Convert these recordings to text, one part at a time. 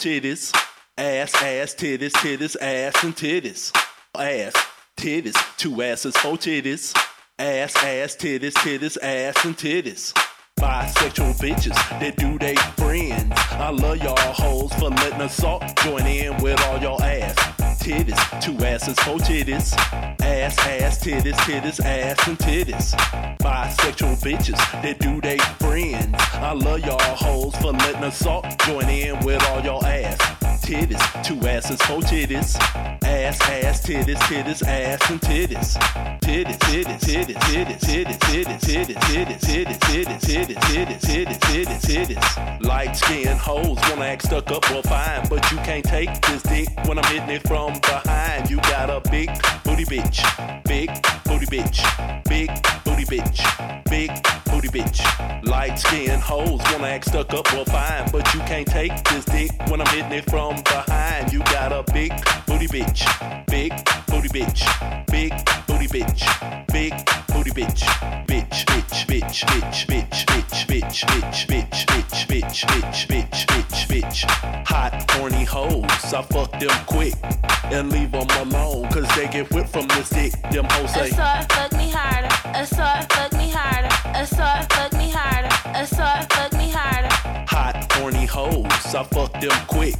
titties. Ass, ass, titties, titties, ass, and titties. Ass, titties, two asses, four titties. Ass, ass, titties, titties, ass, and titties. Bisexual bitches that do they friends. I love y'all hoes for letting us all join in with all y'all ass. Titties, two asses, four titties. Ass, ass, titties, titties, ass, and titties. Bisexual bitches that do they friends. I love y'all hoes for letting us all join in with all y'all ass titties, two asses, four titties. Ass, ass, titties, titties, ass and titties. Titties, titties, titties, titties, titties, titties, titties, titties, titties, titties, titties. Light skin hoes wanna act stuck up, well fine, but you can't take this dick when I'm hitting it from behind. You got a big booty bitch, big booty bitch, big booty bitch, big booty bitch. Light skin hoes wanna act stuck up, well fine, but you can't take this dick when I'm hitting it from behind. You got a big booty bitch, big booty bitch, big booty bitch, big booty bitch, bitch, bitch, bitch, bitch, bitch, bitch, bitch, bitch, bitch, bitch, bitch, bitch, bitch, bitch, bitch. Hot, horny hoes, I fuck them quick and leave them alone, cause they get whipped from this dick. Them hoes say. Fuck me harder. Assault, fuck me harder. Assault, fuck me harder. Assault, fuck me harder. hot, horny hoes. I fuck them quick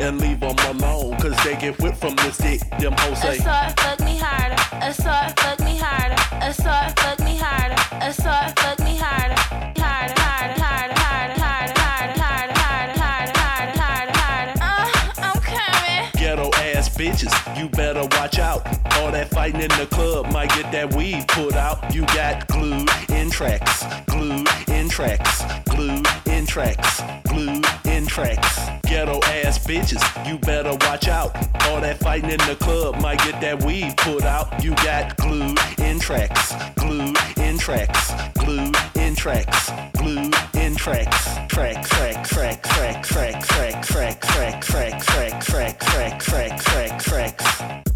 and leave them alone. Cause they get whipped from this dick. Them hoes say, Assault, fuck me harder. Assault, fuck me harder. Assault, fuck me harder. Assault, fuck bitches, you better watch out. All that fighting in the club might get that weed put out. You got glued in tracks, glued in tracks, glued in tracks, glued in tracks. Ghetto ass bitches, you better watch out. All that fighting in the club might get that weed put out. You got glued in tracks, glued in tracks, glued tracks, glued in tracks. Track, track, track, track, track, track, track, track, track, track, track, track, track, track, tracks.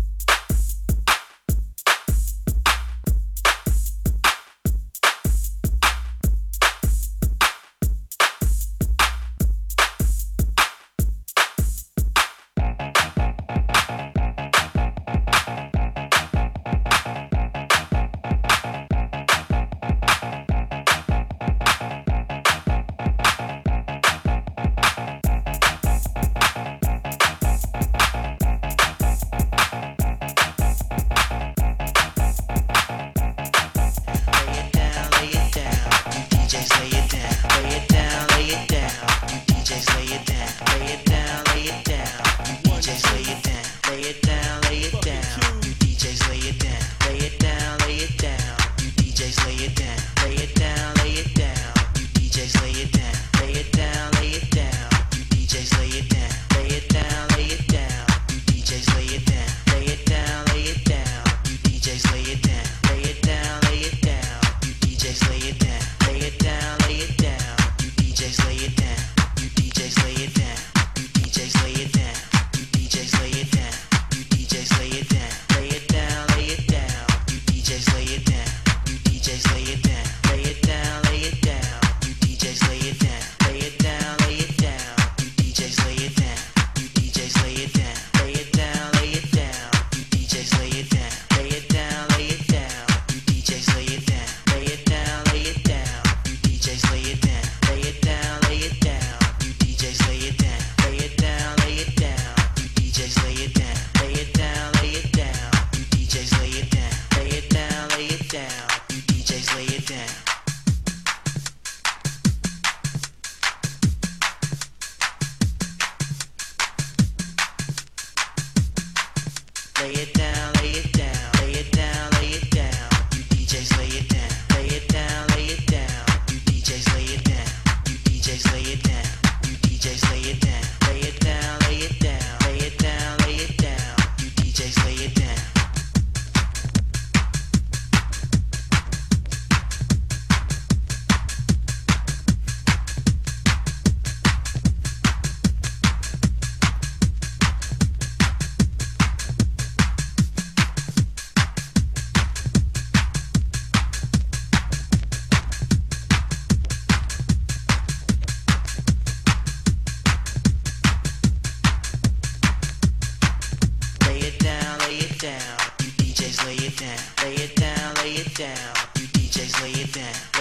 down. You DJs lay it down.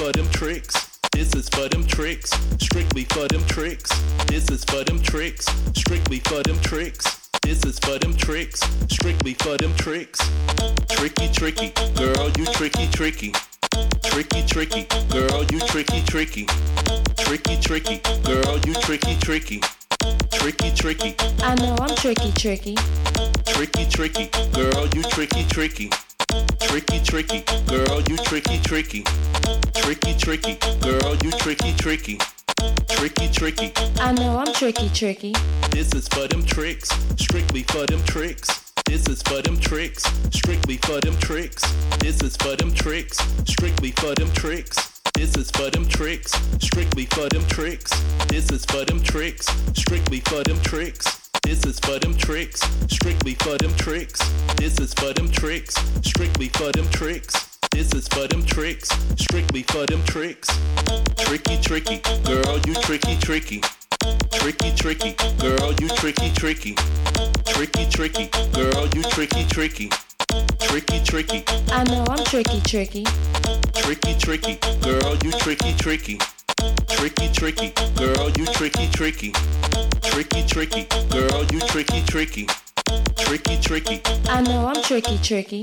For them tricks. This is for them tricks. Strictly for them tricks. This is for them tricks. Strictly for them tricks. This is for them tricks. Strictly for them tricks. Tricky, tricky, girl, you tricky, tricky. Tricky, tricky, girl, you tricky, tricky. Tricky, tricky, girl, you tricky, tricky. Tricky, tricky, I know I'm tricky, tricky. tricky, tricky, girl, you tricky, tricky. Tricky, tricky, girl, you tricky, tricky. Tricky, tricky, girl, you tricky, tricky. Tricky, tricky, I know I'm tricky, tricky. this is for them tricks, strictly for them tricks. This is for them tricks, strictly for them tricks. This is for them tricks, strictly for them tricks. This is for them tricks, strictly for them tricks. This is for them tricks, strictly for them tricks. This is for them tricks, strictly for them tricks. This is for them tricks, strictly for them tricks. This is for them tricks, strictly for them tricks. Tricky, tricky, girl, you tricky, tricky. Tricky, tricky, girl, you tricky, tricky. Tricky, tricky, girl, you tricky, tricky. Tricky, tricky, I know I'm tricky, tricky. tricky, tricky, girl, you tricky, tricky. Tricky, tricky, girl, you tricky, tricky. Tricky, tricky, girl, you tricky, tricky. Tricky, tricky, I know I'm tricky, tricky.